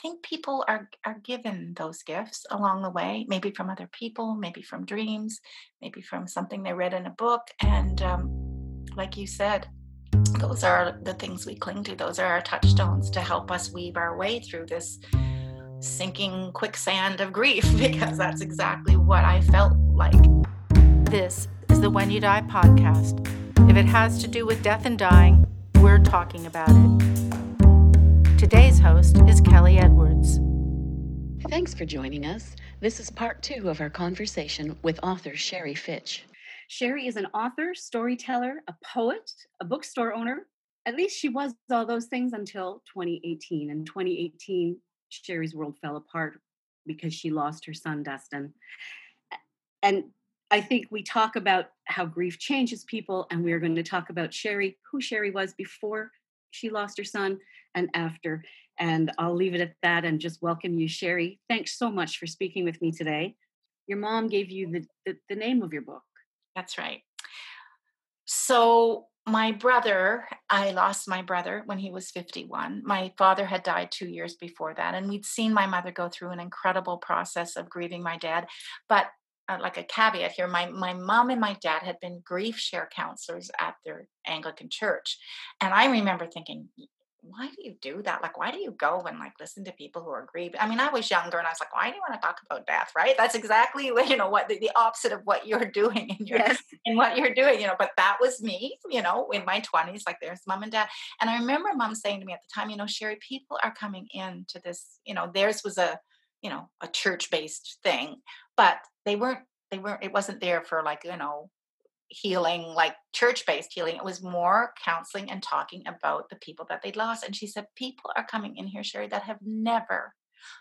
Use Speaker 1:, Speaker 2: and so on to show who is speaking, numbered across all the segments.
Speaker 1: think people are are given those gifts along the way, maybe from other people, maybe from dreams, maybe from something they read in a book. And um, like you said, those are the things we cling to. Those are our touchstones to help us weave our way through this sinking quicksand of grief, because that's exactly what I felt like.
Speaker 2: This is the When You Die podcast. If it has to do with death and dying, we're talking about it. Today's host is Kelly Edwards.
Speaker 3: Thanks for joining us. This is part two of our conversation with author Sheree Fitch.
Speaker 4: Sheree is an author, storyteller, a poet, a bookstore owner. At least she was all those things until 2018. In 2018, Sheree's world fell apart because she lost her son, Dustin. And I think we talk about how grief changes people, and we're going to talk about Sheree, who Sheree was before she lost her son and after. And I'll leave it at that and just welcome you, Sheree. Thanks so much for speaking with me today. Your mom gave you the, the, the name of your book.
Speaker 1: That's right. So, my brother, I lost my brother when he was 51. My father had died two years before that, and we'd seen my mother go through an incredible process of grieving my dad. But uh, like a caveat here, my my mom and my dad had been GriefShare counselors at their Anglican church, and I remember thinking, why do you do that? Like, why do you go and like listen to people who are grieving? I mean, I was younger and I was like, why do you want to talk about death? Right? That's exactly you know what the, the opposite of what you're doing in your yes. in what you're doing, you know. But that was me, you know, in my 20s. Like there's mom and dad. And I remember mom saying to me at the time, you know, Sheree, people are coming into this, you know, theirs was a, you know, a church-based thing, but they weren't, they weren't, it wasn't there for like, you know, healing, like church based healing. It was more counseling and talking about the people that they'd lost. And she said, People are coming in here, Sheree, that have never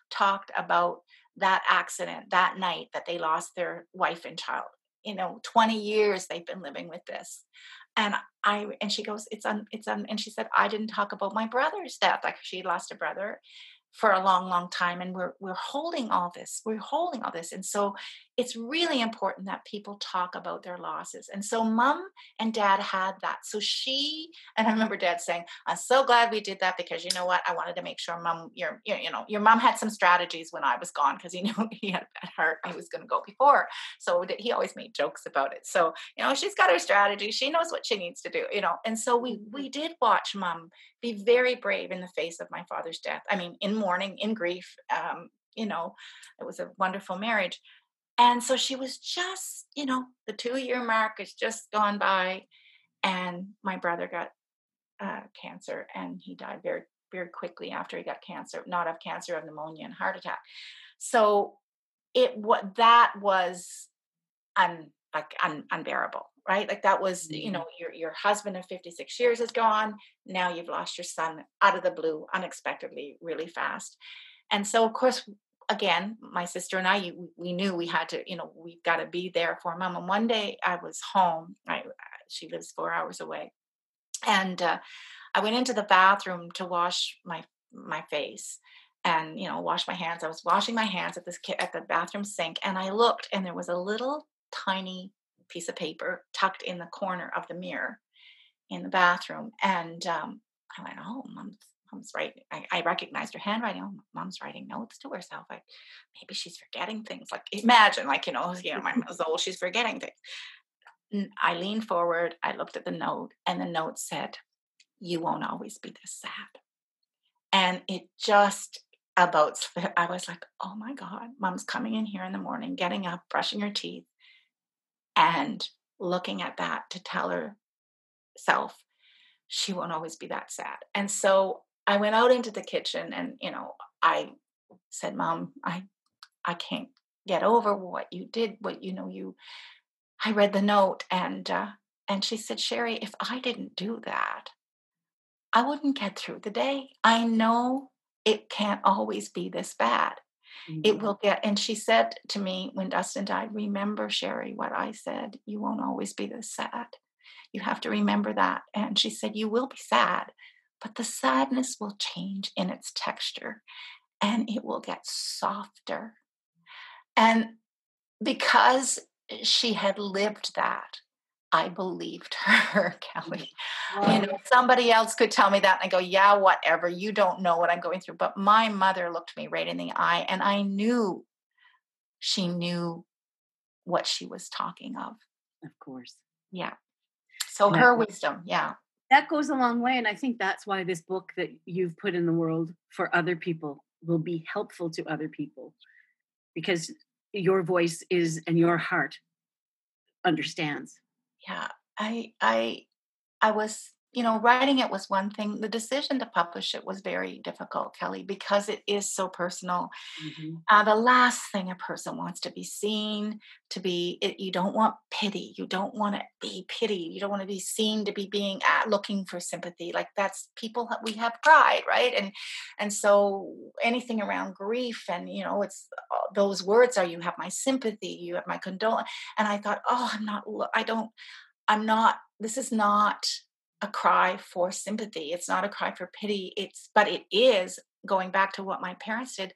Speaker 1: talked about that accident that night that they lost their wife and child. You know, 20 years they've been living with this. And I and she goes, It's on, it's on, and she said, I didn't talk about my brother's death. Like she lost a brother for a long long time and we're we're holding all this we're holding all this and so it's really important that people talk about their losses and so mom and dad had that. So she and i remember dad saying i'm so glad we did that because you know what? I wanted to make sure mom your, you know your mom had some strategies when i was gone because he knew he had a bad heart he was going to go before. So he always made jokes about it. So you know she's got her strategy. She knows what she needs to do you know? And so we we did watch mom be very brave in the face of my father's death. I mean in mourning in grief um you know it was a wonderful marriage and so she was just, you know, the two year mark has just gone by. And my brother got uh, cancer and he died very, very quickly after he got cancer, not of cancer, of pneumonia and heart attack. So it what that was un, like un, unbearable, right? Like that was, you mm-hmm. know, your your husband of 56 years is gone. Now you've lost your son out of the blue, unexpectedly, really fast. And so, of course, again, my sister and I, we knew we had to, you know, we've got to be there for mom. And one day I was home. I, she lives four hours away, and uh, I went into the bathroom to wash my my face and you know wash my hands. I was washing my hands at this at the bathroom sink, and I looked, and there was a little tiny piece of paper tucked in the corner of the mirror in the bathroom, and um, I went, "Oh, mom's writing. I, I recognized her handwriting. Oh, mom's writing notes to herself. Like maybe she's forgetting things. Like imagine, like you know, you know, my mom's old. She's forgetting things. I leaned forward. I looked at the note, and the note said, "You won't always be this sad." And it just about. I was like, "Oh my God, mom's coming in here in the morning, getting up, brushing her teeth, and looking at that to tell herself." she won't always be that sad. And so I went out into the kitchen and, you know, I said, Mom, I I can't get over what you did, what you know, you I read the note and uh, and she said, Sheree, if I didn't do that, I wouldn't get through the day. I know it can't always be this bad. Mm-hmm. It will get, and she said to me when Dustin died, remember, Sheree, what I said. You won't always be this sad. You have to remember that. And she said, You will be sad, but the sadness will change in its texture and it will get softer. And because she had lived that, I believed her, Kelly. Wow. You know, somebody else could tell me that and I go, yeah, whatever. You don't know what I'm going through. But my mother looked me right in the eye and I knew she knew what she was talking of.
Speaker 4: Of course.
Speaker 1: Yeah. So her wisdom, yeah.
Speaker 4: That goes a long way. And I think that's why this book that you've put in the world for other people will be helpful to other people because your voice is and your heart understands
Speaker 1: yeah i i i was you know, writing it was one thing. The decision to publish it was very difficult, Kelly, because it is so personal. Mm-hmm. Uh, the last thing a person wants to be seen, to be, it, you don't want pity. You don't want to be pitied. You don't want to be seen to be being uh, looking for sympathy. Like that's people. We have pride, right? And and so anything around grief, and you know, it's uh, those words are you have my sympathy, you have my condolence. And I thought, oh, I'm not. I don't. I'm not. This is not a cry for sympathy. It's not a cry for pity. It's, but it is going back to what my parents did,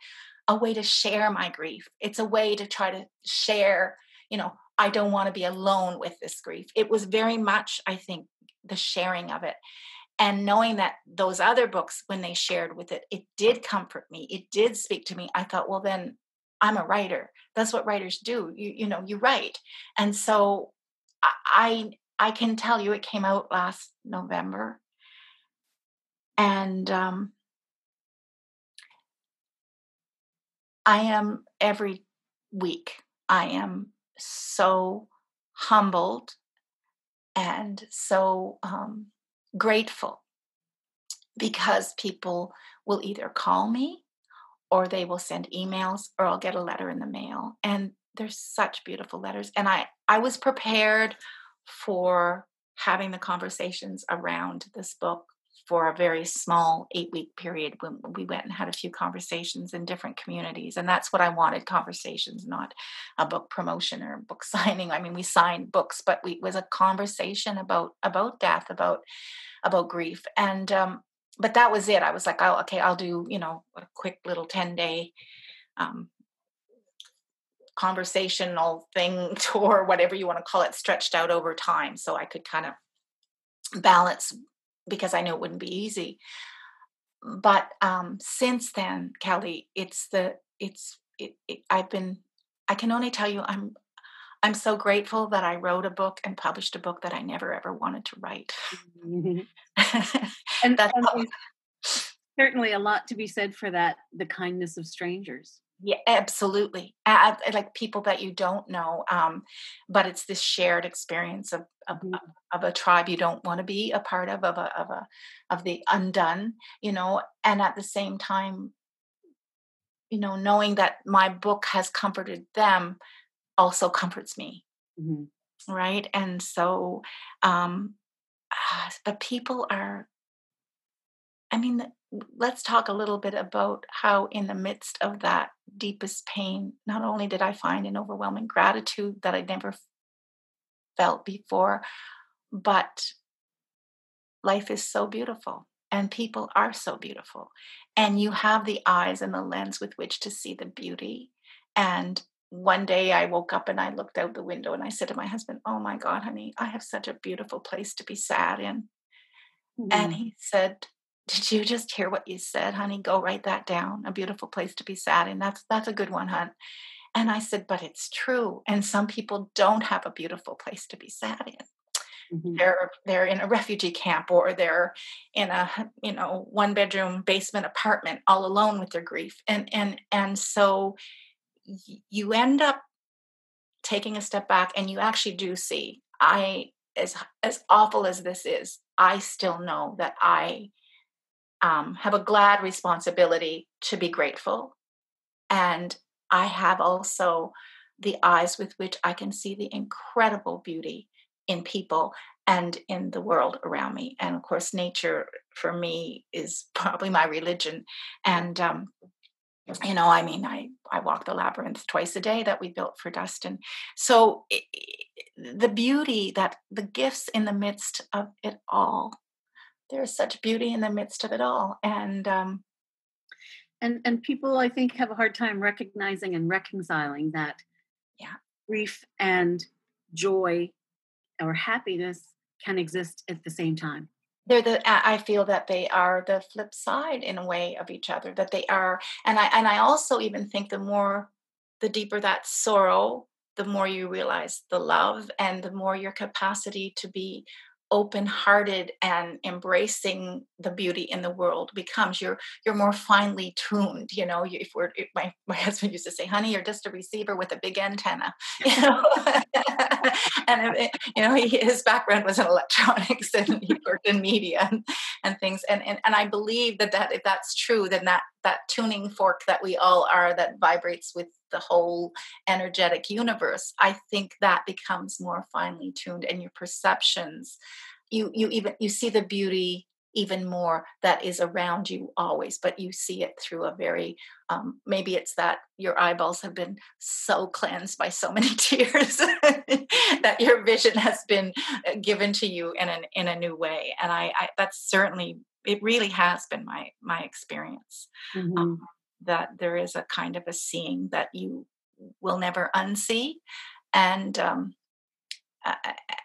Speaker 1: a way to share my grief. It's a way to try to share, you know, I don't want to be alone with this grief. It was very much, I think, the sharing of it. And knowing that those other books, when they shared with it, it did comfort me. It did speak to me. I thought, well, then I'm a writer. That's what writers do. You, you know, you write. And so I I can tell you it came out last November. And um, I am every week, I am so humbled and so um, grateful because people will either call me or they will send emails or I'll get a letter in the mail. And there's such beautiful letters. And I, I was prepared for having the conversations around this book for a very small eight week period when we went and had a few conversations in different communities and that's what i wanted conversations not a book promotion or book signing. I mean we signed books but we, it was a conversation about about death about about grief and um but that was it. I was like oh okay i'll do you know a quick little 10 day um conversational thing or whatever you want to call it stretched out over time so i could kind of balance because i knew it wouldn't be easy. But um since then kelly it's the it's it, it, i've been i can only tell you i'm i'm so grateful that i wrote a book and published a book that i never ever wanted to write. Mm-hmm.
Speaker 4: and, and certainly a lot to be said for that the kindness of strangers
Speaker 1: yeah, absolutely. I, I, like people that you don't know, um, but it's this shared experience of of, mm-hmm. of a tribe you don't want to be a part of, of a of a of the undone, you know, and at the same time, you know, knowing that my book has comforted them also comforts me, mm-hmm. right? And so, um, uh, but people are. I mean, let's talk a little bit about how, in the midst of that deepest pain, not only did I find an overwhelming gratitude that I'd never felt before, but life is so beautiful and people are so beautiful. And you have the eyes and the lens with which to see the beauty. And one day I woke up and I looked out the window and I said to my husband, Oh my God, honey, I have such a beautiful place to be sad in. Mm-hmm. And he said, did you just hear what you said, honey? Go write that down. A beautiful place to be sad And That's that's a good one, hon. And I said, but it's true. And some people don't have a beautiful place to be sad in. Mm-hmm. They're they're in a refugee camp or they're in a you know one bedroom basement apartment all alone with their grief. And and and so you end up taking a step back and you actually do see I as as awful as this is, I still know that I um, have a glad responsibility to be grateful. And I have also the eyes with which I can see the incredible beauty in people and in the world around me. And of course, nature for me is probably my religion. And, um, you know, I mean, I, I walk the labyrinth twice a day that we built for Dustin. So it, the beauty that the gifts in the midst of it all there's such beauty in the midst of it all and um
Speaker 4: and and people i think have a hard time recognizing and reconciling that
Speaker 1: yeah.
Speaker 4: grief and joy or happiness can exist at the same time.
Speaker 1: They're the i feel that they are the flip side in a way of each other that they are and i and i also even think the more the deeper that sorrow the more you realize the love and the more your capacity to be open hearted and embracing the beauty in the world becomes you're you're more finely tuned you know? If we're if my, my husband used to say honey you're just a receiver with a big antenna you know? And it, you know he, his background was in electronics and he worked in media and, and things and, and and i believe that that if that's true then that that tuning fork that we all are that vibrates with the whole energetic universe i think that becomes more finely tuned and your perceptions you you even you see the beauty even more that is around you always but you see it through a very um, maybe it's that your eyeballs have been so cleansed by so many tears that your vision has been uh, given to you in an in a new way and i, I that's certainly it really has been my my experience mm-hmm. um, that there is a kind of a seeing that you will never unsee and um,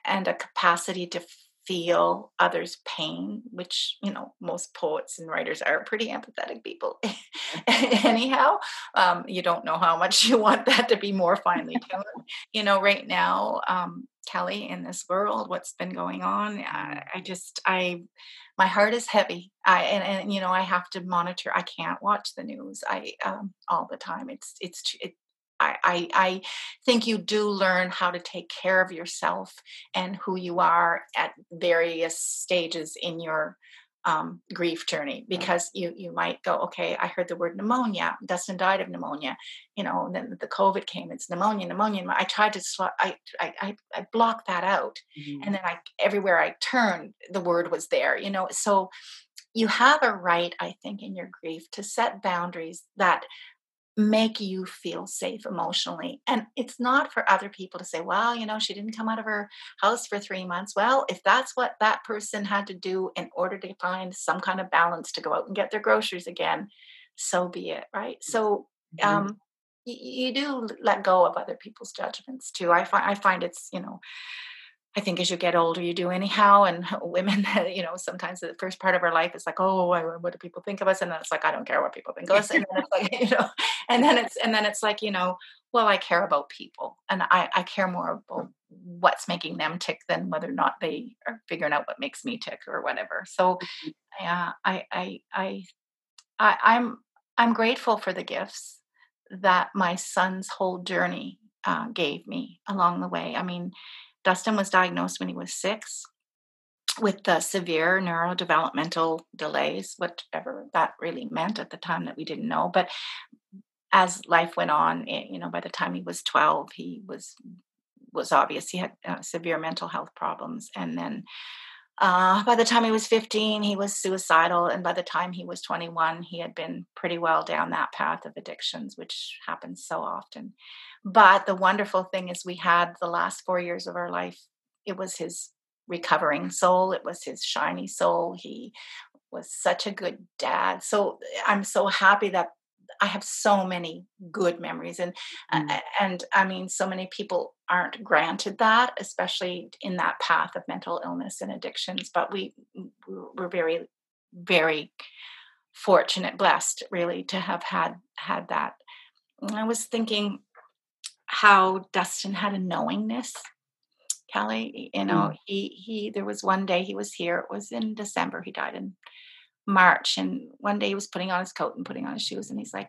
Speaker 1: and a capacity to feel others pain which you know most poets and writers are pretty empathetic people anyhow um, you don't know how much you want that to be more finely tuned you know right now um, kelly in this world what's been going on I, I just i my heart is heavy. I and, and you know I have to monitor. I can't watch the news. I um, all the time. It's it's it, I, I, I think you do learn how to take care of yourself and who you are at various stages in your um, grief journey because you you might go okay I heard the word pneumonia Dustin died of pneumonia you know and then the COVID came it's pneumonia pneumonia I tried to sw- I, I I blocked that out mm-hmm. and then I everywhere I turned the word was there you know so you have a right I think in your grief to set boundaries that make you feel safe emotionally. And it's not for other people to say, well, you know, she didn't come out of her house for three months. Well, if that's what that person had to do in order to find some kind of balance to go out and get their groceries again, so be it. Right. So, mm-hmm. um, you, you do let go of other people's judgments too. I find I find it's you know I think as you get older, you do anyhow. And women, you know, sometimes the first part of our life is like, oh, what do people think of us? And then it's like, I don't care what people think of us. And then it's like, you know, and then it's and then it's like, you know, well, I care about people, and I, I care more about what's making them tick than whether or not they are figuring out what makes me tick or whatever. So, mm-hmm. yeah, I, I, I, I, I'm, I'm grateful for the gifts that my son's whole journey uh, gave me along the way. I mean Dustin was diagnosed when he was six with the severe neurodevelopmental delays, whatever that really meant at the time that we didn't know. But as life went on, it, you know, by the time he was 12, he was was obvious he had uh, severe mental health problems, and then uh, by the time he was 15, he was suicidal. And by the time he was 21, he had been pretty well down that path of addictions, which happens so often. But the wonderful thing is, we had the last four years of our life, it was his recovering soul, it was his shiny soul. He was such a good dad. So I'm so happy that I have so many good memories, and mm. uh, and I mean, so many people aren't granted that, especially in that path of mental illness and addictions. But we we're very, very fortunate, blessed, really, to have had had that. And I was thinking how Dustin had a knowingness. Kelly, you know, mm. he he. There was one day he was here. It was in December. He died in March. And one day he was putting on his coat and putting on his shoes, and he's like,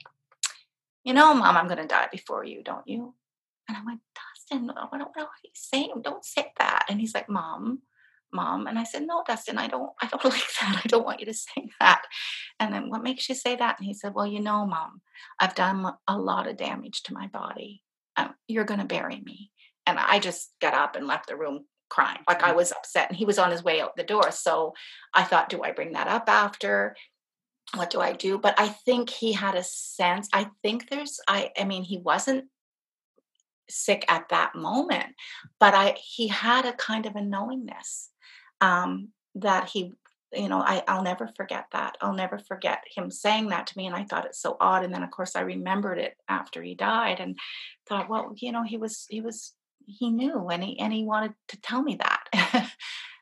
Speaker 1: You know, mom, I'm going to die before you, don't you? And I went, Dustin, what, what are you saying? Don't say that. And he's like, Mom, mom. And I said, No, Dustin, I don't, I don't like that. I don't want you to say that. And then what makes you say that? And he said, Well, you know, mom, I've done a lot of damage to my body. Um, you're going to bury me. And I just got up and left the room crying. Like I mm-hmm. was upset and he was on his way out the door. So I thought, do I bring that up after? What do I do? But I think he had a sense. I think there's I I mean he wasn't sick at that moment, but I he had a kind of a knowingness um that he you know I, i'll never forget that i'll never forget him saying that to me and i thought it's so odd and then of course i remembered it after he died and thought well you know he was he was he knew and he and he wanted to tell me that.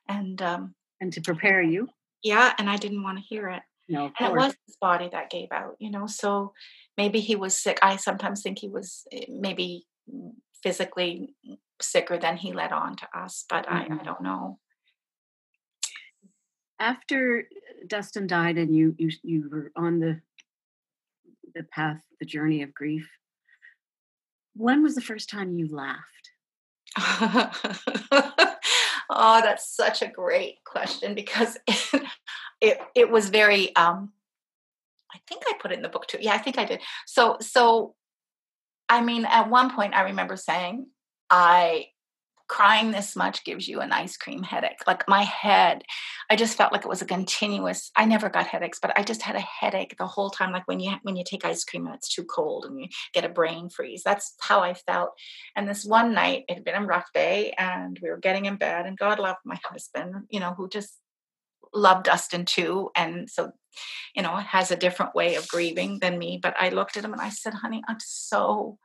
Speaker 1: And um
Speaker 4: and to prepare you?
Speaker 1: Yeah and i didn't want to hear it.
Speaker 4: No
Speaker 1: and it was his body that gave out you know so maybe he was sick. I sometimes think he was eh, maybe physically sicker than he let on to us but mm-hmm. I, I mm-hmm. don't know.
Speaker 4: After dustin died and you you you were on the the path the journey of grief when was the first time you laughed
Speaker 1: oh that's such a great question because it, it, it was very um i think i put it in the book too. Yeah i think i did. So so i mean at one point i remember saying i crying this much gives you an ice cream headache. Like my head, I just felt like it was a continuous. I never got headaches, but I just had a headache the whole time. Like when you when you take ice cream and it's too cold and you get a brain freeze. That's how I felt. And this one night, it had been a rough day, and we were getting in bed. And God loved my husband, you know, who just loved Dustin too, and so you know has a different way of grieving than me. But I looked at him and I said, "Honey, I'm so."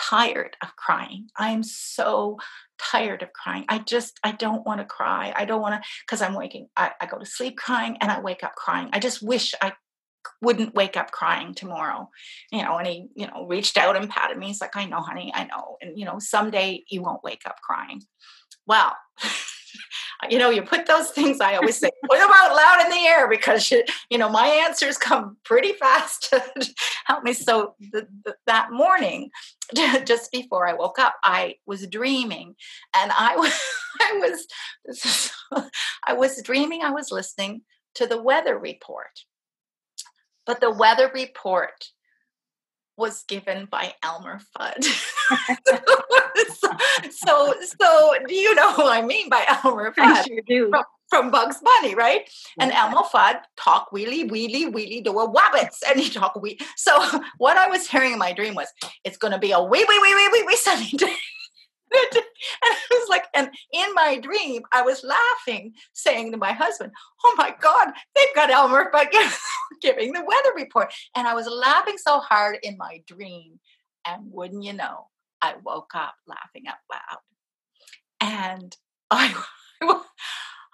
Speaker 1: tired of crying. I am so tired of crying. I just, I don't want to cry. I don't want to, because I'm waking, I, I go to sleep crying and I wake up crying. I just wish I wouldn't wake up crying tomorrow. You know, and he, you know, reached out and patted me. He's like, I know, honey, I know. And, you know, someday you won't wake up crying. Well, you know, you put those things, I always say, put them out loud in the air because, you, you know, my answers come pretty fast to help me. So that morning, just before I woke up, I was dreaming and I was, I was, is, I was dreaming, I was listening to the weather report. But the weather report was given by Elmer Fudd. so, so, so, do you know who I mean by Elmer Fudd?
Speaker 4: I sure do.
Speaker 1: From, from Bugs Bunny, right? And Elmer Fudd talk wheelie, wheelie, wheelie, do a wabbits. And he talk wee. So what I was hearing in my dream was, it's going to be a wee, wee, wee, wee, wee, wee sunny day. And I was like, and in my dream, I was laughing, saying to my husband, Oh my God, they've got Elmer Fudd giving the weather report. And I was laughing so hard in my dream. And wouldn't you know, I woke up laughing out loud. And I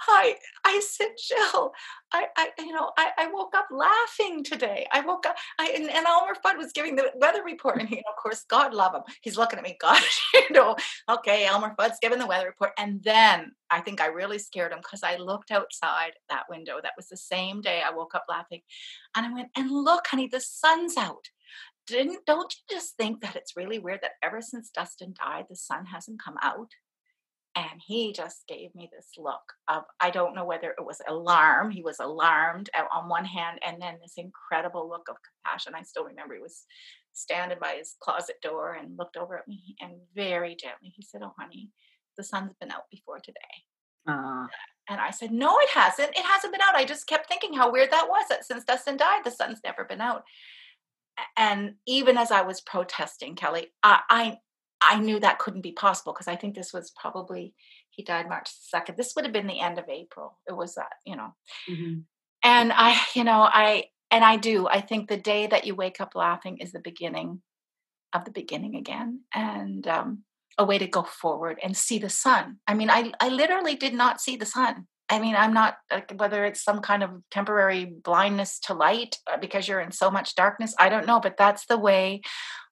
Speaker 1: I I said, Jill, I, I you know, I, I woke up laughing today. I woke up, I and, and Elmer Fudd was giving the weather report, and know, of course, God love him. He's looking at me, God, you know, okay, Elmer Fudd's giving the weather report, and then I think I really scared him because I looked outside that window. That was the same day I woke up laughing, and I went, and look, honey, the sun's out. Didn't don't you just think that it's really weird that ever since Dustin died, the sun hasn't come out? And he just gave me this look of i don't know whether it was alarm he was alarmed on one hand and then this incredible look of compassion. I still remember he was standing by his closet door and looked over at me and very gently he said oh honey the sun's been out before today. Uh. and i said no it hasn't. It hasn't been out. I just kept thinking how weird that was that since dustin died the sun's never been out. And even as i was protesting kelly I, I I knew that couldn't be possible because I think this was probably he died March 2nd. This would have been the end of April. It was that, you know. Mm-hmm. And I, you know, I and I do. I think the day that you wake up laughing is the beginning of the beginning again. And um, a way to go forward and see the sun. I mean, I I literally did not see the sun. I mean, I'm not like whether it's some kind of temporary blindness to light uh, because you're in so much darkness. I don't know, but that's the way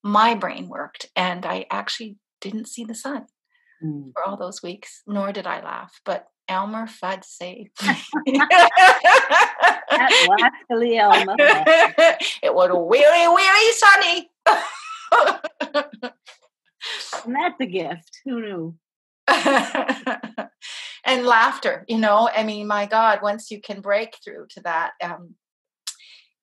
Speaker 1: my brain worked. And I actually didn't see the sun mm. for all those weeks, nor did I laugh. But Elmer Fudd saved me.
Speaker 4: Luckily, Elmer.
Speaker 1: it was weary, weary
Speaker 4: sunny. and that's a gift. Who knew?
Speaker 1: and laughter, you know, I mean, my God, once you can break through to that, um,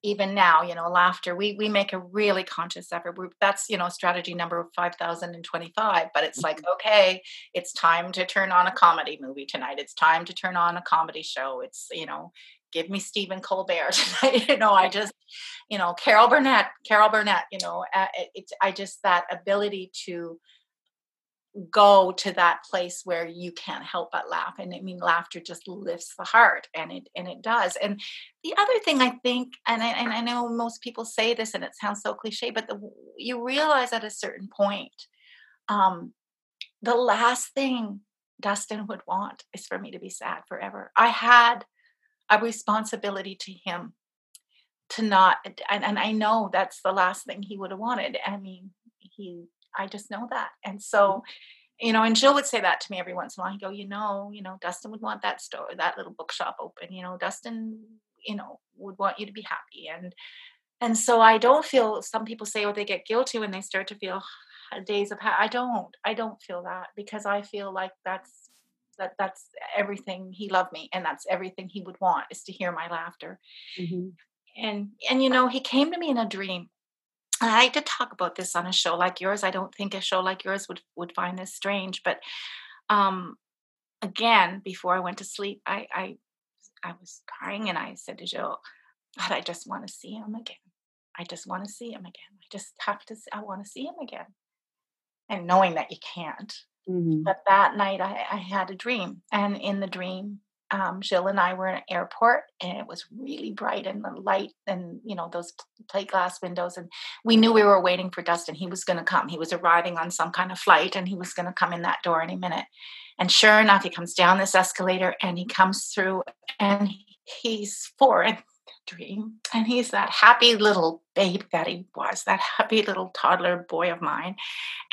Speaker 1: even now, you know, laughter, we we make a really conscious effort. We're, that's, you know, strategy number 5025, but it's like, okay, it's time to turn on a comedy movie tonight. It's time to turn on a comedy show. It's, you know, give me Stephen Colbert tonight. you know, I just, you know, Carol Burnett, Carol Burnett, you know, uh, it's, I just, that ability to, go to that place where you can't help but laugh and i mean laughter just lifts the heart and it and it does and the other thing i think and i, and I know most people say this and it sounds so cliche but the, you realize at a certain point um, the last thing Dustin would want is for me to be sad forever. I had a responsibility to him to not and, and I know that's the last thing he would have wanted. I mean, he I just know that. And so, you know, and Jill would say that to me every once in a while. He'd go, you know, you know, Dustin would want that store, that little bookshop open. You know, Dustin, you know, would want you to be happy. And and so I don't feel some people say, oh, they get guilty when they start to feel days of I don't. I don't feel that because I feel like that's that that's everything he loved me and that's everything he would want is to hear my laughter. Mm-hmm. And and you know, he came to me in a dream. I did talk about this on a show like yours. I don't think a show like yours would would find this strange, but um again, before I went to sleep, I I I was crying and I said to Joe, God, I just want to see him again. I just want to see him again. I just have to, I want to see him again and knowing that you can't. Mm-hmm. But that night I, I, had a dream, and in the dream, um, Jill and I were in an airport, and it was really bright and the light, and you know those plate glass windows, and we knew we were waiting for Dustin. He was going to come. He was arriving on some kind of flight, and he was going to come in that door any minute. And sure enough, he comes down this escalator, and he comes through, and he's four, and dream. And he's that happy little babe that he was, that happy little toddler boy of mine.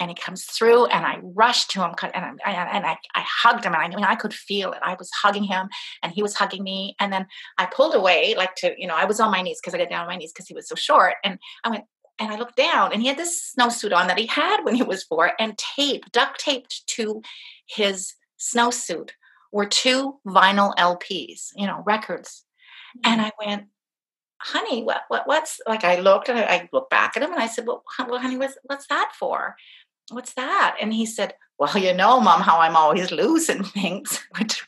Speaker 1: And he comes through, and I rushed to him, and I, and I, I hugged him, and I, mean, I could feel it. I was hugging him, and he was hugging me. And then I pulled away, like to, you know, I was on my knees because I got down on my knees because he was so short. And I went, and I looked down, and he had this snowsuit on that he had when he was four, and tape, duct taped to his snowsuit were two vinyl LPs, you know, records. And mm. I went, honey, what, what, what's like? I looked and I, I looked back at him and I said, well, well, honey, what's, what's that for? What's that? And he said, well, you know, mom, how I'm always losing things, which,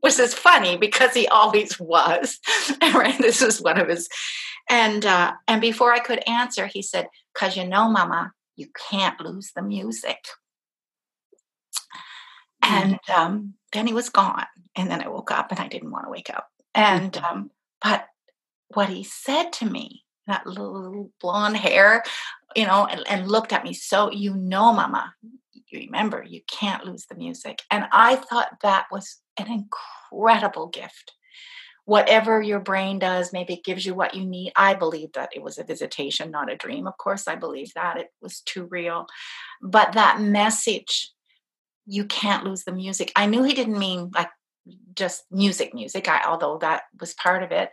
Speaker 1: which is funny because he always was. right? This was one of his, and uh, and before I could answer, he said, "Cause you know, mama, you can't lose the music." And mm. um, then he was gone, and then I woke up, and I didn't want to wake up. And um, but what he said to me, that little blonde hair, you know, and, and looked at me. So, you know, mama, you remember, you can't lose the music. And I thought that was an incredible gift. Whatever your brain does, maybe it gives you what you need. I believe that it was a visitation, not a dream. Of course, I believe that it was too real. But that message, you can't lose the music. I knew he didn't mean like just music, music, I, although that was part of it.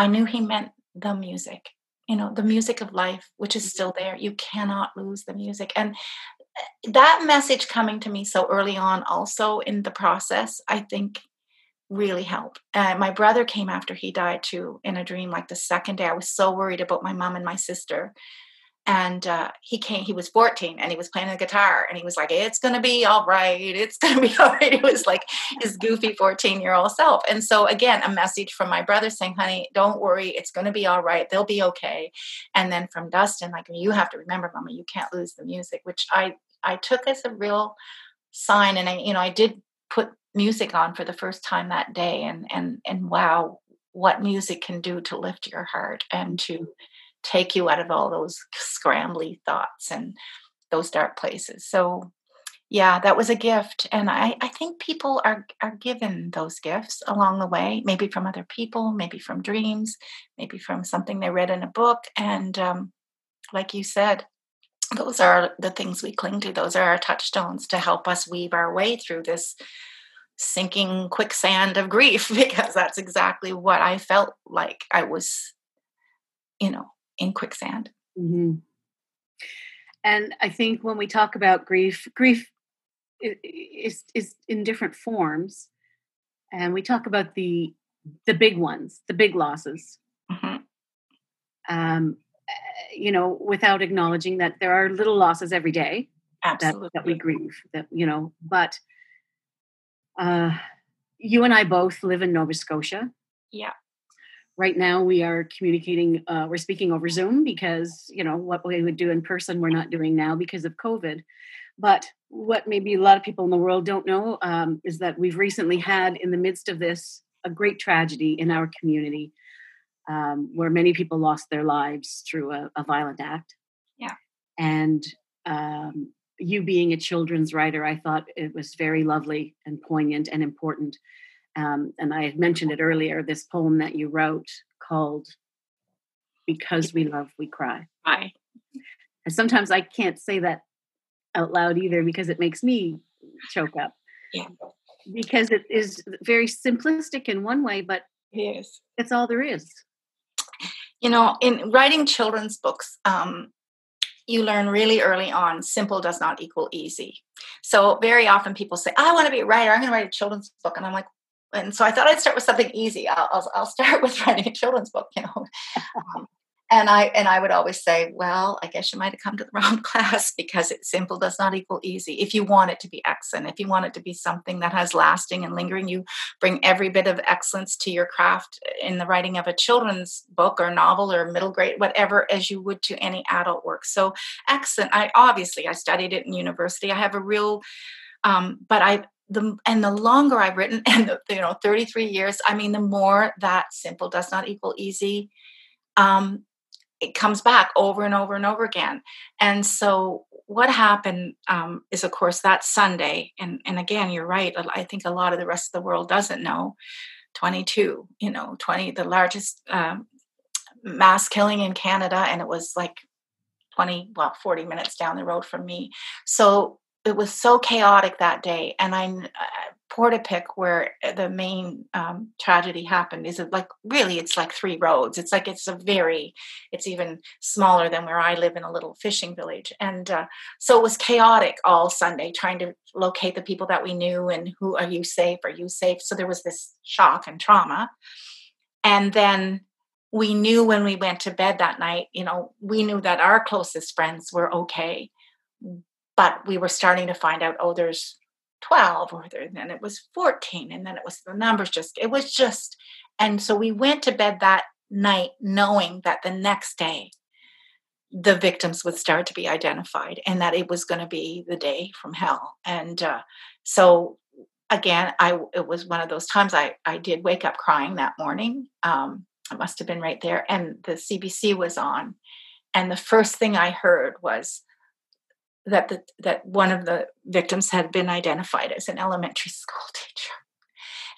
Speaker 1: I knew he meant the music, you know, the music of life, which is still there. You cannot lose the music. And eh, that message coming to me so early on, also in the process, I think really helped. Uh, my brother came after he died too in a dream, like the second day. I was so worried about my mom and my sister and uh, he came he was 14 and he was playing the guitar and he was like it's gonna be all right it's gonna be all right. It was like his goofy 14 year old self and so again a message from my brother saying honey don't worry it's gonna be all right they'll be okay. And then from dustin like you have to remember mama you can't lose the music which i i took as a real sign and i you know i did put music on for the first time that day and and and wow what music can do to lift your heart and to take you out of all those scrambly thoughts and those dark places. So yeah, that was a gift. And I, I think people are are given those gifts along the way, maybe from other people, maybe from dreams, maybe from something they read in a book. And um, like you said, those are the things we cling to. Those are our touchstones to help us weave our way through this sinking quicksand of grief, because that's exactly what I felt like I was, you know, in quicksand. Mm-hmm.
Speaker 4: And I think when we talk about grief, grief is is in different forms, and we talk about the the big ones, the big losses. Mm-hmm. Um, eh, you know, without acknowledging that there are little losses every day that, that, we grieve. That you know, but uh, you and I both live in Nova Scotia.
Speaker 1: Yeah
Speaker 4: right now we are communicating uh, we're speaking over zoom because you know what we would do in person we're not doing now because of covid. But what maybe a lot of people in the world don't know um, is that we've recently had in the midst of this a great tragedy in our community um, where many people lost their lives through a, a violent act.
Speaker 1: Yeah.
Speaker 4: And um, you being a children's writer, I thought it was very lovely and poignant and important. Um, and I had mentioned it earlier this poem that you wrote called Because We Love, We Cry.
Speaker 1: Cry.
Speaker 4: And sometimes I can't say that out loud either because it makes me choke up.
Speaker 1: Yeah.
Speaker 4: Because it is very simplistic in one way, but
Speaker 1: Yes.
Speaker 4: it's all there is.
Speaker 1: You know, in writing children's books, um, you learn really early on simple does not equal easy. So very often people say, I want to be a writer. I'm going to write a children's book. And I'm like, and so I thought I'd start with something easy. I'll, I'll, I'll start with writing a children's book, you know. Um, and I and I would always say, well, I guess you might have come to the wrong class because it simple does not equal easy. If you want it to be excellent, if you want it to be something that has lasting and lingering, you bring every bit of excellence to your craft in the writing of a children's book or novel or middle grade, whatever, as you would to any adult work. So excellent. I obviously I studied it in university. I have a real um, but I the and the longer I've written, and the, you know, 33 years, I mean, the more that simple does not equal easy. Um, it comes back over and over and over again. And so what happened um, is, of course, that Sunday, and and again, you're right. I think a lot of the rest of the world doesn't know. 22, you know, 20, the largest um, mass killing in Canada, and it was like 20, well, 40 minutes down the road from me. So it was so chaotic that day and i Portapique where uh, the main um, tragedy happened is like really it's like three roads. It's like it's a very it's even smaller than where i live in a little fishing village and uh, so it was chaotic all sunday trying to locate the people that we knew and who are you safe? Are you safe? So there was this shock and trauma. And then we knew when we went to bed that night you know we knew that our closest friends were okay but we were starting to find out oh there's 12 or then it was 14 and then it was the numbers just it was just and so we went to bed that night knowing that the next day the victims would start to be identified and that it was going to be the day from hell. And uh, so again i it was one of those times i i did wake up crying that morning um i must have been right there and the cbc was on. And the first thing i heard was that the, that one of the victims had been identified as an elementary school teacher.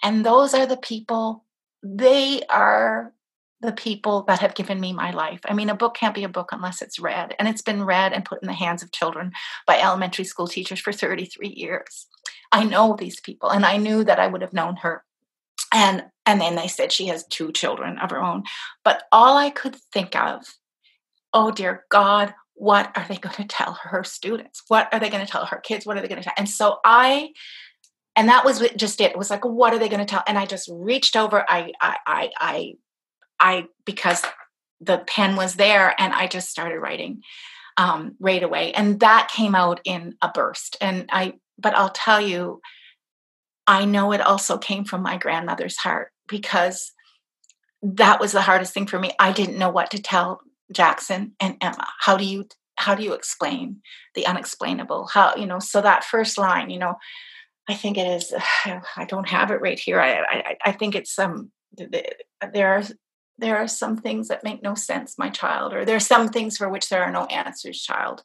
Speaker 1: And those are the people they are the people that have given me my life. I mean a book can't be a book unless it's read and it's been read and put in the hands of children by elementary school teachers for 33 years. I know these people and i knew that i would have known her. And and then they said she has two children of her own. But all i could think of oh dear god what are they going to tell her students? What are they going to tell her kids? What are they going to tell? And so I, and that was just it. It was like, what are they going to tell? And I just reached over. I, I, I, I, I because the pen was there, and I just started writing um, right away, and that came out in a burst. And I, but I'll tell you, I know it also came from my grandmother's heart because that was the hardest thing for me. I didn't know what to tell Jackson and Emma. How do you how do you explain the unexplainable? How you know? So that first line, you know, I think it is. I don't have it right here. I I, I think it's some. Um, there are there are some things that make no sense, my child, or there are some things for which there are no answers, child,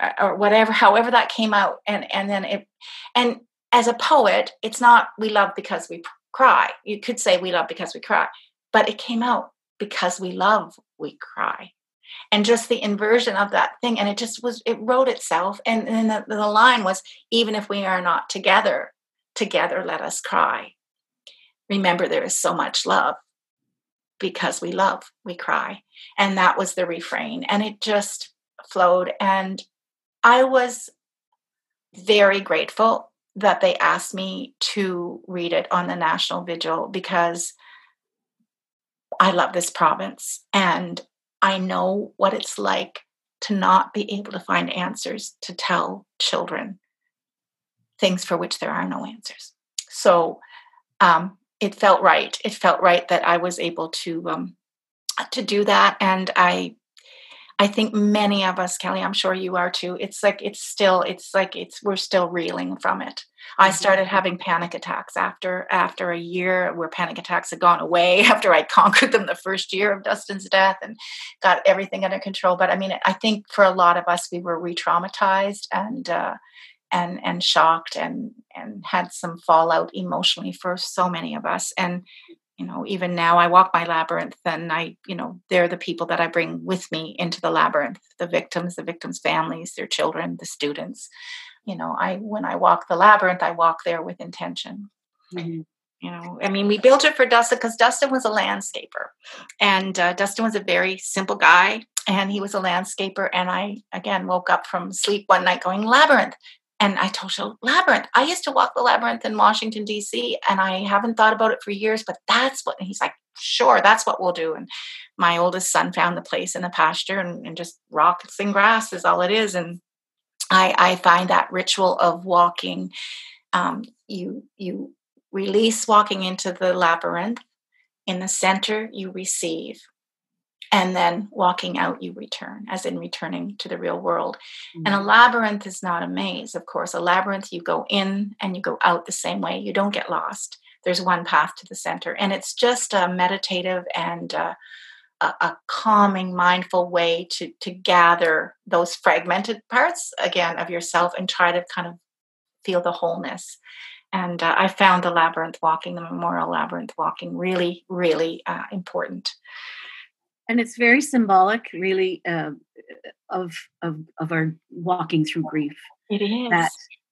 Speaker 1: or, or whatever. However that came out, and and then it, and as a poet, it's not we love because we cry. You could say we love because we cry, but it came out because we love, we cry and just the inversion of that thing and it just was it wrote itself and then the, the line was even if we are not together together let us cry. Remember there is so much love. Because we love we cry. And that was the refrain and it just flowed and i was very grateful that they asked me to read it on the national vigil because I love this province and I know what it's like to not be able to find answers to tell children things for which there are no answers. So um, it felt right. It felt right that I was able to um, to do that, and I I think many of us, Kelly, I'm sure you are too. It's like it's still, it's like it's we're still reeling from it. I mm-hmm. started having panic attacks after after a year where panic attacks had gone away after I conquered them the first year of Dustin's death and got everything under control. But I mean, I think for a lot of us, we were re-traumatized and uh, and and shocked and and had some fallout emotionally for so many of us. And you know even now i walk my labyrinth and i you know they're the people that i bring with me into the labyrinth the victims the victims families their children the students you know i when i walk the labyrinth i walk there with intention mm-hmm. you know i mean we built it for dustin because dustin was a landscaper and uh, dustin was a very simple guy and he was a landscaper and i again woke up from sleep one night going labyrinth and I told her, Labyrinth. I used to walk the labyrinth in Washington, D.C., and I haven't thought about it for years, but that's what, he's like, sure, that's what we'll do. And my oldest son found the place in the pasture and, and just rocks and grass is all it is. And I, I find that ritual of walking, um, you, you release walking into the labyrinth. In the center, you receive and then walking out you return as in returning to the real world. Mm-hmm. and a mm-hmm. labyrinth is not a maze of course. A labyrinth you go in and you go out the same way. You don't get lost. There's one path to the center. And it's just a meditative and uh, a, a, calming mindful way to to gather those fragmented parts again of yourself and try to kind of feel the wholeness. And uh, i found the labyrinth walking the memorial labyrinth walking really really uh, important
Speaker 4: and it's very symbolic really uh, of, of of our walking through grief
Speaker 1: it is.
Speaker 4: that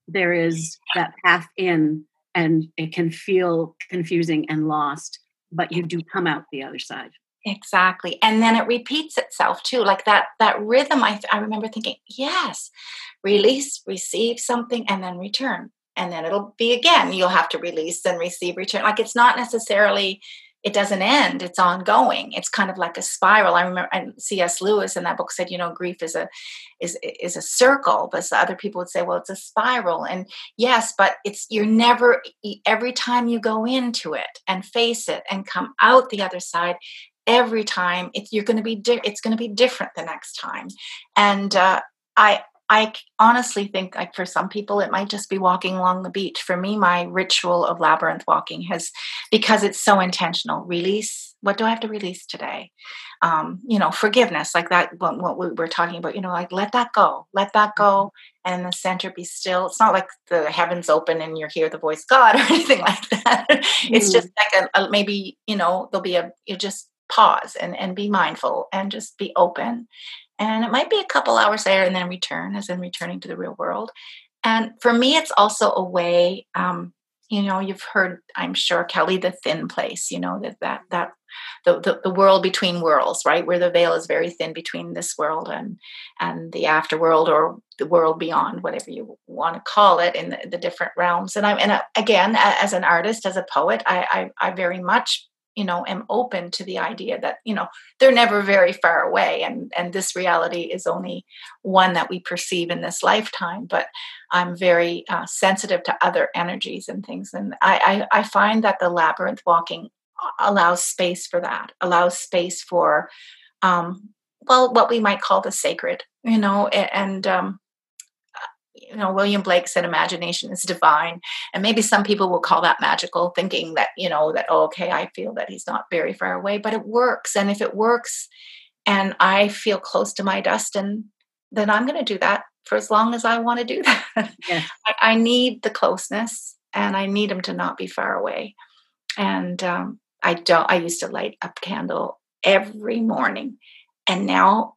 Speaker 4: there is that path in and it can feel confusing and lost but you do come out the other side.
Speaker 1: Exactly. And then it repeats itself too like that that rhythm i, I remember thinking yes release receive something and then return. And then it'll be again you'll have to release and receive return. Like it's not necessarily it doesn't end it's ongoing it's kind of like a spiral. I remember and cs lewis in that book said you know grief is a is is a circle but other people would say well it's a spiral. And yes but it's you're never every time you go into it and face it and come out the other side every time it's you're going to be di- it's going to be different the next time. And uh, i I honestly think like for some people it might just be walking along the beach. For me, my ritual of labyrinth walking has because it's so intentional. Release. What do I have to release today? Um, you know, forgiveness, like that. What, what we were talking about. You know, like let that go. Let that go. Mm-hmm. And the center, be still. It's not like the heavens open and you hear the voice God or anything like that. It's just like a, a, maybe you know there'll be a you just pause and and be mindful and just be open and it might be a couple hours there and then return, as in returning to the real world. And for me, it's also a way. Um, you know, you've heard, I'm sure, Kelly, the thin place. You know that that that the, the, the world between worlds, right, where the veil is very thin between this world and and the afterworld or the world beyond, whatever you want to call it, in the, the different realms. And I'm and uh, again, as an artist, as a poet, I, I, I very much you know am open to the idea that you know they're never very far away and and this reality is only one that we perceive in this lifetime but i'm very uh, sensitive to other energies and things and I, I i find that the labyrinth walking allows space for that allows space for um well what we might call the sacred you know and um you know william blake said imagination is divine and maybe some people will call that magical thinking that you know that oh, okay i feel that he's not very far away but it works and if it works and i feel close to my dustin then i'm going to do that for as long as i want to do that. I, I, need the closeness and i need him to not be far away. And um, i don't i used to light a candle every morning and now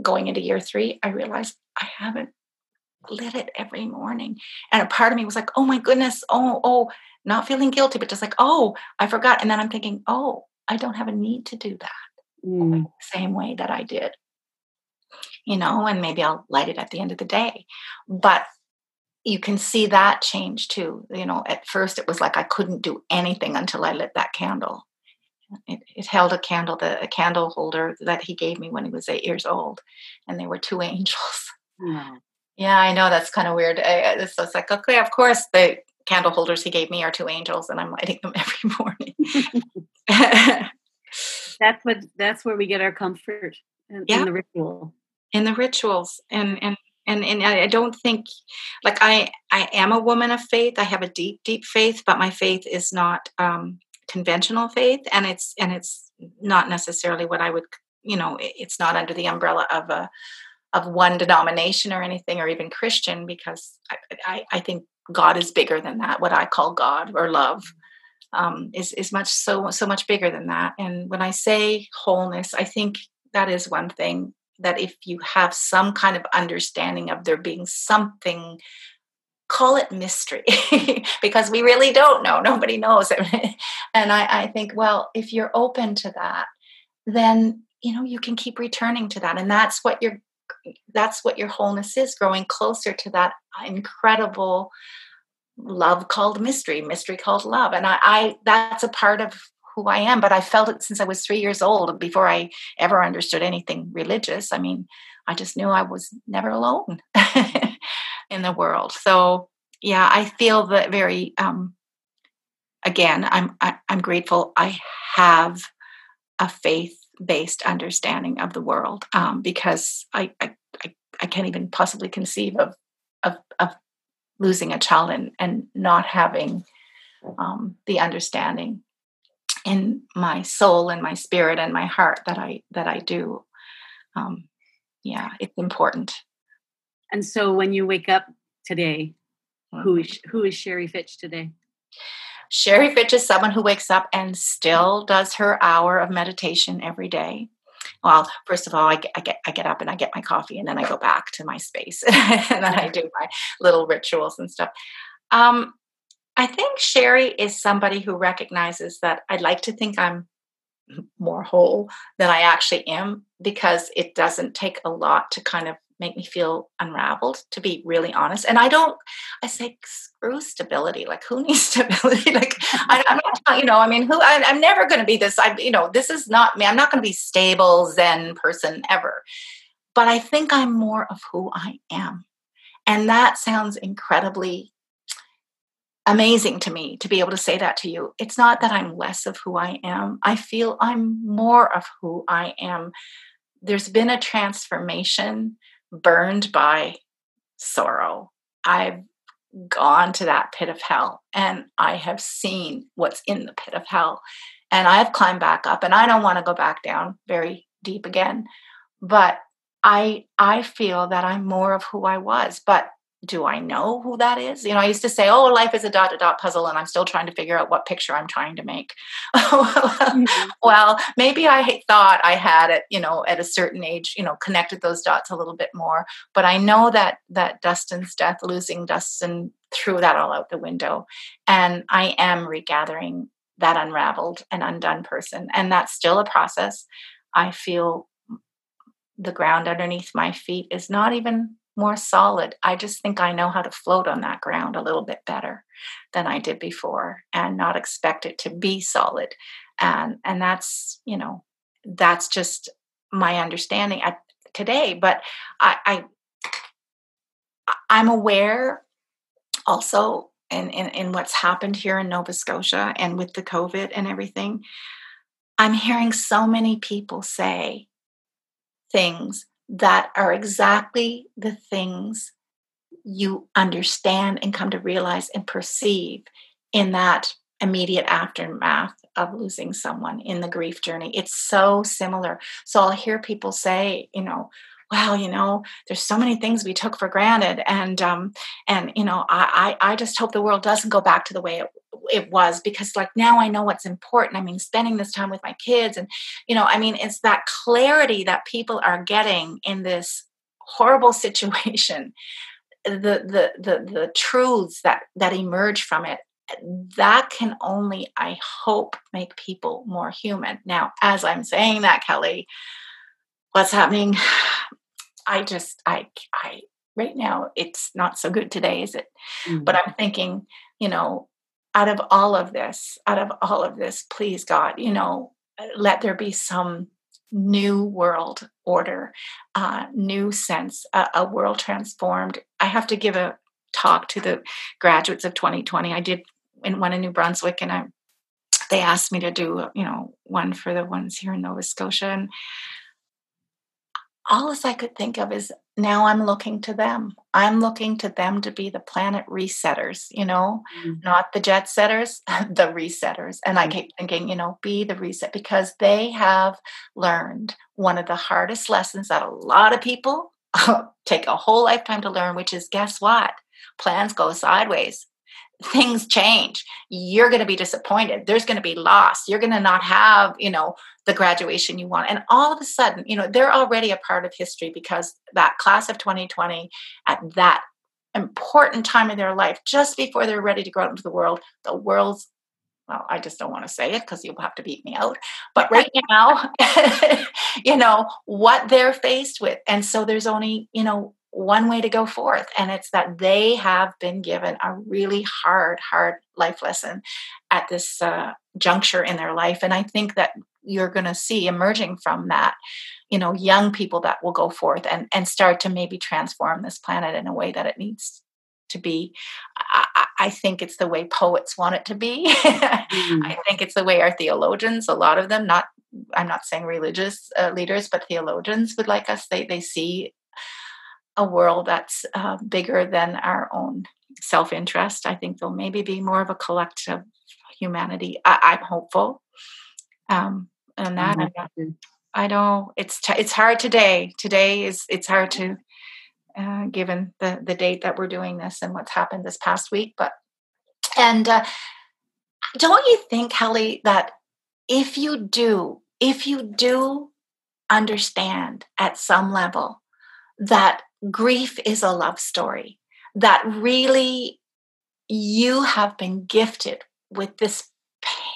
Speaker 1: going into year three i realize i haven't lit it every morning. And a part of me was like, oh my goodness, oh, oh, not feeling guilty, but just like, oh, I forgot. And then I'm thinking, oh, I don't have a need to do that mm. same way that I did. You know, and maybe I'll light it at the end of the day. But you can see that change too. You know, at first it was like I couldn't do anything until I lit that candle. It, it, held a candle, the a candle holder that he gave me when he was eight years old, and they were two angels. Yeah, I know that's kind of weird. I, it's just like, okay, of course, the candle holders he gave me are two angels, and I'm lighting them every morning.
Speaker 4: that's what that's where we get our comfort in,
Speaker 1: Yeah.
Speaker 4: in the ritual.
Speaker 1: in the rituals and and and and I I don't think like I I am a woman of faith. I have a deep deep faith, but my faith is not um conventional faith and it's and it's not necessarily what I would you know it's not under the umbrella of a of one denomination or anything or even Christian because I I, I think God is bigger than that. What I call God or love um, is is much so so much bigger than that. And when I say wholeness, I think that is one thing that if you have some kind of understanding of there being something call it mystery because we really don't know nobody knows and I, I think well if you're open to that then you know you can keep returning to that and that's what your that's what your wholeness is growing closer to that incredible love called mystery mystery called love. And I, I that's a part of who i am but i felt it since i was three years old before i ever understood anything religious. I mean i just knew i was never alone in the world. So yeah i feel that very um again i'm I, i'm grateful i have a faith based understanding of the world um because I, I i can't even possibly conceive of of of losing a child and and not having um the understanding in my soul and my spirit and my heart that i that i do. Um yeah it's important.
Speaker 4: And so when you wake up today, who is who is Sheree Fitch today?
Speaker 1: Sheree Fitch is someone who wakes up and still does her hour of meditation every day. Well, first of all, I get, I get I get up and I get my coffee, and then I go back to my space, and then I do my little rituals and stuff. Um, I think Sheree is somebody who recognizes that I'd like to think I'm more whole than I actually am because it doesn't take a lot to kind of make me feel unraveled to be really honest. And i don't i say screw stability like who needs stability? Like I, i'm not you know i mean who I, i'm never going to be this i you know this is not me. I'm not going to be stable zen person ever. But i think i'm more of who i am. And that sounds incredibly amazing to me to be able to say that to you. It's not that i'm less of who i am. I feel i'm more of who i am. There's been a transformation burned by sorrow. I've gone to that pit of hell and I have seen what's in the pit of hell. And I've climbed back up and I don't want to go back down very deep again. But I I feel that I'm more of who I was. But do I know who that is? You know, I used to say, oh, life is a dot to dot puzzle, and I'm still trying to figure out what picture I'm trying to make. Mm-hmm. well, maybe I thought I had it, you know, at a certain age, you know, connected those dots a little bit more. But I know that that Dustin's death, losing Dustin, threw that all out the window. And I am regathering that unraveled and undone person. And that's still a process. I feel the ground underneath my feet is not even more solid. I just think I know how to float on that ground a little bit better than I did before and not expect it to be solid. And and that's, you know, that's just my understanding at today. But I, I I'm aware also in, in, in what's happened here in Nova Scotia and with the COVID and everything. I'm hearing so many people say things that are exactly the things you understand and come to realize and perceive in that immediate aftermath of losing someone in the grief journey. It's so similar. So I'll hear people say, you know, well, you know, there's so many things we took for granted, and um, and you know, I, I I just hope the world doesn't go back to the way it it was because like now I know what's important. I mean, spending this time with my kids, and you know, I mean, it's that clarity that people are getting in this horrible situation. The the the the truths that that emerge from it that can only, I hope, make people more human. Now, as I'm saying that, Kelly, what's happening? I just, I, I, right now, it's not so good today, is it? Mm-hmm. But I'm thinking, you know, out of all of this, out of all of this, please, God, you know, let there be some new world order, uh, new sense, a, a world transformed. I have to give a talk to the graduates of 2020. I did in one in New Brunswick, and I they asked me to do you know one for the ones here in Nova Scotia, and all I could think of is now I'm looking to them. I'm looking to them to be the planet resetters, you know, mm-hmm. not the jet setters, the resetters. And I mm. keep thinking, you know, be the reset because they have learned one of the hardest lessons that a lot of people take a whole lifetime to learn, which is guess what? Plans go sideways things change you're going to be disappointed there's going to be loss you're going to not have you know the graduation you want and all of a sudden you know they're already a part of history because that class of 2020 at that important time in their life just before they're ready to go out into the world the world's well, I just don't want to say it because you'll have to beat me out. But right now, you know, what they're faced with. And so there's only, you know, one way to go forth and it's that they have been given a really hard hard life lesson at this uh, juncture in their life and i think that you're going to see emerging from that you know young people that will go forth and and start to maybe transform this planet in a way that it needs to be i, I think it's the way poets want it to be mm. i think it's the way our theologians a lot of them not i'm not saying religious uh, leaders but theologians would like us they they see a world that's uh, bigger than our own self interest. I think there'll maybe be more of a collective humanity. I, am hopeful. Um, and that mm-hmm. I know it's t- it's hard today. Today is it's hard to uh, given the the date that we're doing this and what's happened this past week. But and uh, don't you think, Kelly, that if you do, if you do understand at some level that grief is a love story that really you have been gifted with this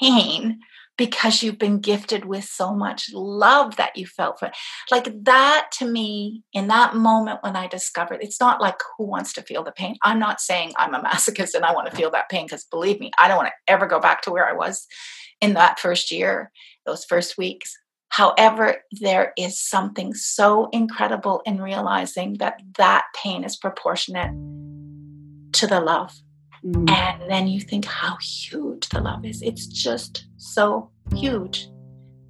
Speaker 1: pain because you've been gifted with so much love that you felt for like that to me in that moment when i discovered it's not like who wants to feel the pain? I'm not saying i'm a masochist and i want to feel that pain because believe me i don't want to ever go back to where i was in that first year those first weeks However, there is something so incredible in realizing that that pain is proportionate to the love. Mm. And then you think how huge the love is. It's just so huge.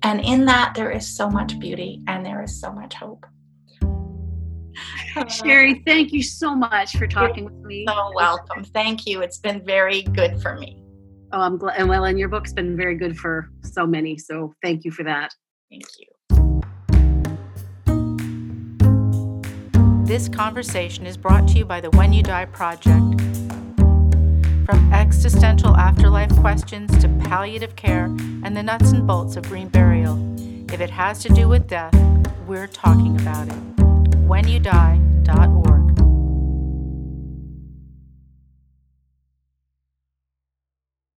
Speaker 1: And in that, there is so much beauty and there is so much hope.
Speaker 4: Sheree, thank you so much for talking with me.
Speaker 1: So welcome. Thank you. It's been very good for me.
Speaker 4: Oh, I'm glad. And well, and your book's been very good for so many. So thank you for that.
Speaker 1: Thank you.
Speaker 2: This conversation is brought to you by the When You Die Project. From existential afterlife questions to palliative care and the nuts and bolts of green burial, if it has to do with death, we're talking about it. WhenYouDie.org.